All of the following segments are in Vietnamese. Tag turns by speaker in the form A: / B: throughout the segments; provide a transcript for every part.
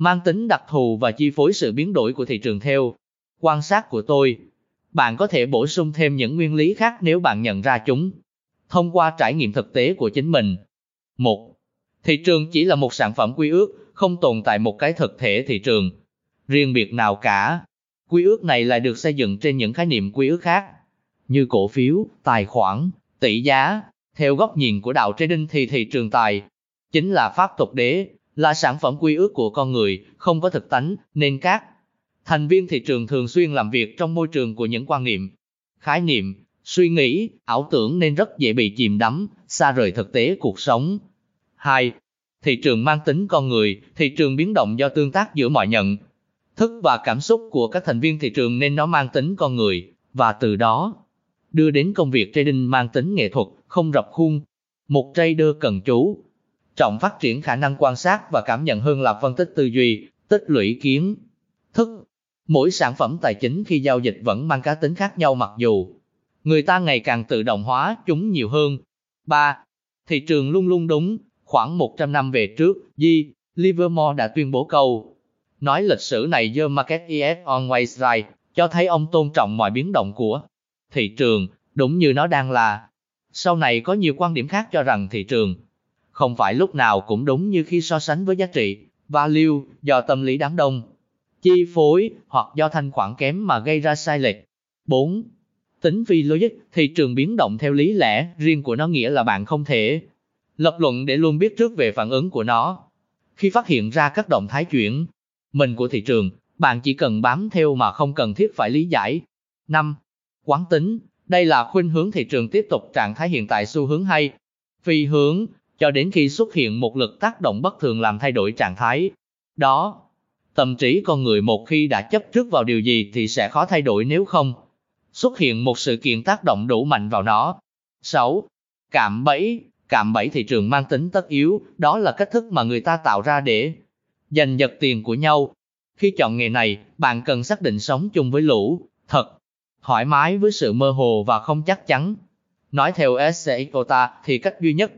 A: mang tính đặc thù và chi phối sự biến đổi của thị trường theo quan sát của tôi. Bạn có thể bổ sung thêm những nguyên lý khác nếu bạn nhận ra chúng thông qua trải nghiệm thực tế của chính mình. 1. Thị trường chỉ là một sản phẩm quy ước, không tồn tại một cái thực thể thị trường riêng biệt nào cả. Quy ước này lại được xây dựng trên những khái niệm quy ước khác, như cổ phiếu, tài khoản, tỷ giá. Theo góc nhìn của đạo trading thì thị trường tài chính là pháp tục đế, là sản phẩm quy ước của con người, không có thực tánh, nên các thành viên thị trường thường xuyên làm việc trong môi trường của những quan niệm, khái niệm, suy nghĩ, ảo tưởng nên rất dễ bị chìm đắm, xa rời thực tế cuộc sống. 2. Thị trường mang tính con người, thị trường biến động do tương tác giữa mọi nhận thức và cảm xúc của các thành viên thị trường nên nó mang tính con người, và từ đó đưa đến công việc trading mang tính nghệ thuật, không rập khuôn. Một trader cần chú trọng phát triển khả năng quan sát và cảm nhận hơn là phân tích tư duy, tích lũy kiến thức. Mỗi sản phẩm tài chính khi giao dịch vẫn mang cá tính khác nhau mặc dù người ta ngày càng tự động hóa chúng nhiều hơn. 3. Thị trường luôn luôn đúng. Khoảng 100 năm về trước, G. Livermore đã tuyên bố câu nói lịch sử này The Market is always right, cho thấy ông tôn trọng mọi biến động của thị trường, đúng như nó đang là. Sau này có nhiều quan điểm khác cho rằng thị trường không phải lúc nào cũng đúng như khi so sánh với giá trị, value, do tâm lý đám đông, chi phối hoặc do thanh khoản kém mà gây ra sai lệch. 4. Tính phi logic, thị trường biến động theo lý lẽ riêng của nó nghĩa là bạn không thể lập luận để luôn biết trước về phản ứng của nó. Khi phát hiện ra các động thái chuyển mình của thị trường, bạn chỉ cần bám theo mà không cần thiết phải lý giải. 5. Quán tính, đây là khuynh hướng thị trường tiếp tục trạng thái hiện tại xu hướng hay phi hướng cho đến khi xuất hiện một lực tác động bất thường làm thay đổi trạng thái. Đó, tâm trí con người một khi đã chấp trước vào điều gì thì sẽ khó thay đổi nếu không xuất hiện một sự kiện tác động đủ mạnh vào nó. 6. Cạm bẫy, cạm bẫy thị trường mang tính tất yếu, đó là cách thức mà người ta tạo ra để giành giật tiền của nhau. Khi chọn nghề này, bạn cần xác định sống chung với lũ, thật, thoải mái với sự mơ hồ và không chắc chắn. Nói theo SC Icota thì cách duy nhất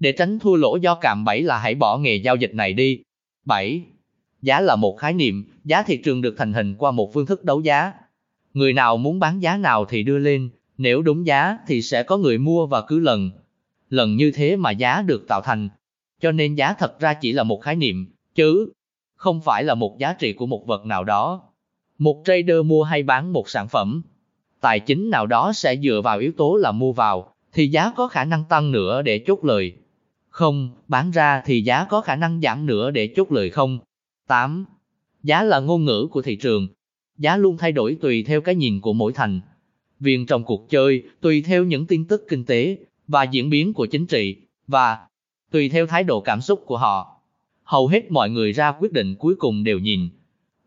A: để tránh thua lỗ do cạm bẫy là hãy bỏ nghề giao dịch này đi. 7. Giá là một khái niệm, giá thị trường được thành hình qua một phương thức đấu giá. Người nào muốn bán giá nào thì đưa lên, nếu đúng giá thì sẽ có người mua và cứ lần. Lần như thế mà giá được tạo thành. Cho nên giá thật ra chỉ là một khái niệm, chứ không phải là một giá trị của một vật nào đó. Một trader mua hay bán một sản phẩm, tài chính nào đó sẽ dựa vào yếu tố là mua vào, thì giá có khả năng tăng nữa để chốt lời. Không, bán ra thì giá có khả năng giảm nữa để chốt lời không. 8. Giá là ngôn ngữ của thị trường. Giá luôn thay đổi tùy theo cái nhìn của mỗi thành. Viên trong cuộc chơi, tùy theo những tin tức kinh tế và diễn biến của chính trị, và tùy theo thái độ cảm xúc của họ. Hầu hết mọi người ra quyết định cuối cùng đều nhìn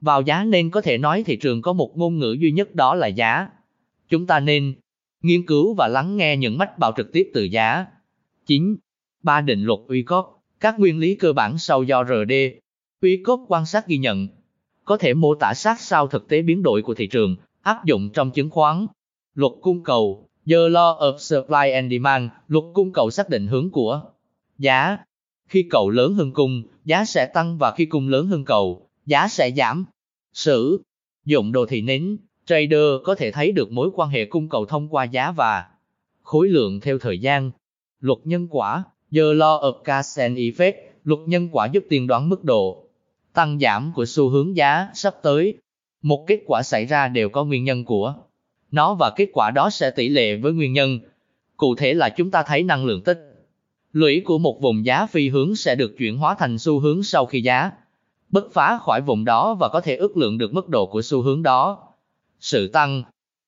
A: vào giá nên có thể nói thị trường có một ngôn ngữ duy nhất đó là giá. Chúng ta nên nghiên cứu và lắng nghe những mách bảo trực tiếp từ giá. 9 ba định luật uy cốt, các nguyên lý cơ bản sau do RD. Uy cốt quan sát ghi nhận, có thể mô tả sát sao thực tế biến đổi của thị trường, áp dụng trong chứng khoán. Luật cung cầu, The Law of Supply and Demand, luật cung cầu xác định hướng của giá. Khi cầu lớn hơn cung, giá sẽ tăng và khi cung lớn hơn cầu, giá sẽ giảm. Sử dụng đồ thị nến, trader có thể thấy được mối quan hệ cung cầu thông qua giá và khối lượng theo thời gian. Luật nhân quả, The Law of Cause and Effect, luật nhân quả giúp tiên đoán mức độ tăng giảm của xu hướng giá sắp tới. Một kết quả xảy ra đều có nguyên nhân của nó và kết quả đó sẽ tỷ lệ với nguyên nhân. Cụ thể là chúng ta thấy năng lượng tích lũy của một vùng giá phi hướng sẽ được chuyển hóa thành xu hướng sau khi giá bứt phá khỏi vùng đó và có thể ước lượng được mức độ của xu hướng đó. Sự tăng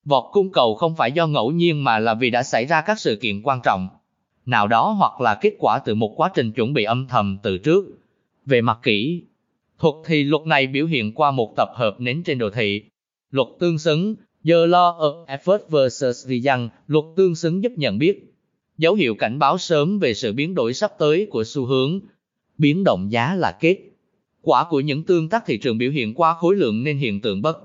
A: vọt cung cầu không phải do ngẫu nhiên mà là vì đã xảy ra các sự kiện quan trọng nào đó hoặc là kết quả từ một quá trình chuẩn bị âm thầm từ trước. Về mặt kỹ thuật thì luật này biểu hiện qua một tập hợp nến trên đồ thị. Luật tương xứng, The Law of Effort versus Result, luật tương xứng giúp nhận biết dấu hiệu cảnh báo sớm về sự biến đổi sắp tới của xu hướng. Biến động giá là kết quả của những tương tác thị trường biểu hiện qua khối lượng nên hiện tượng bất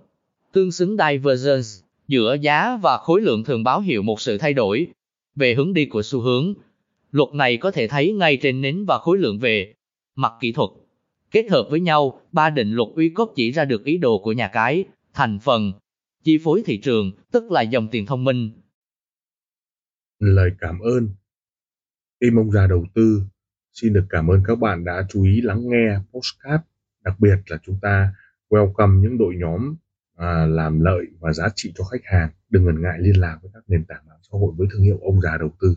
A: tương xứng divergence giữa giá và khối lượng thường báo hiệu một sự thay đổi về hướng đi của xu hướng. Luật này có thể thấy ngay trên nến và khối lượng về mặt kỹ thuật. Kết hợp với nhau, ba định luật uy cốt chỉ ra được ý đồ của nhà cái, thành phần, chi phối thị trường, tức là dòng tiền thông minh.
B: Lời cảm ơn Tim ông già đầu tư xin được cảm ơn các bạn đã chú ý lắng nghe postcard. Đặc biệt là chúng ta welcome những đội nhóm à, làm lợi và giá trị cho khách hàng. Đừng ngần ngại liên lạc với các nền tảng mạng xã hội với thương hiệu ông già đầu tư.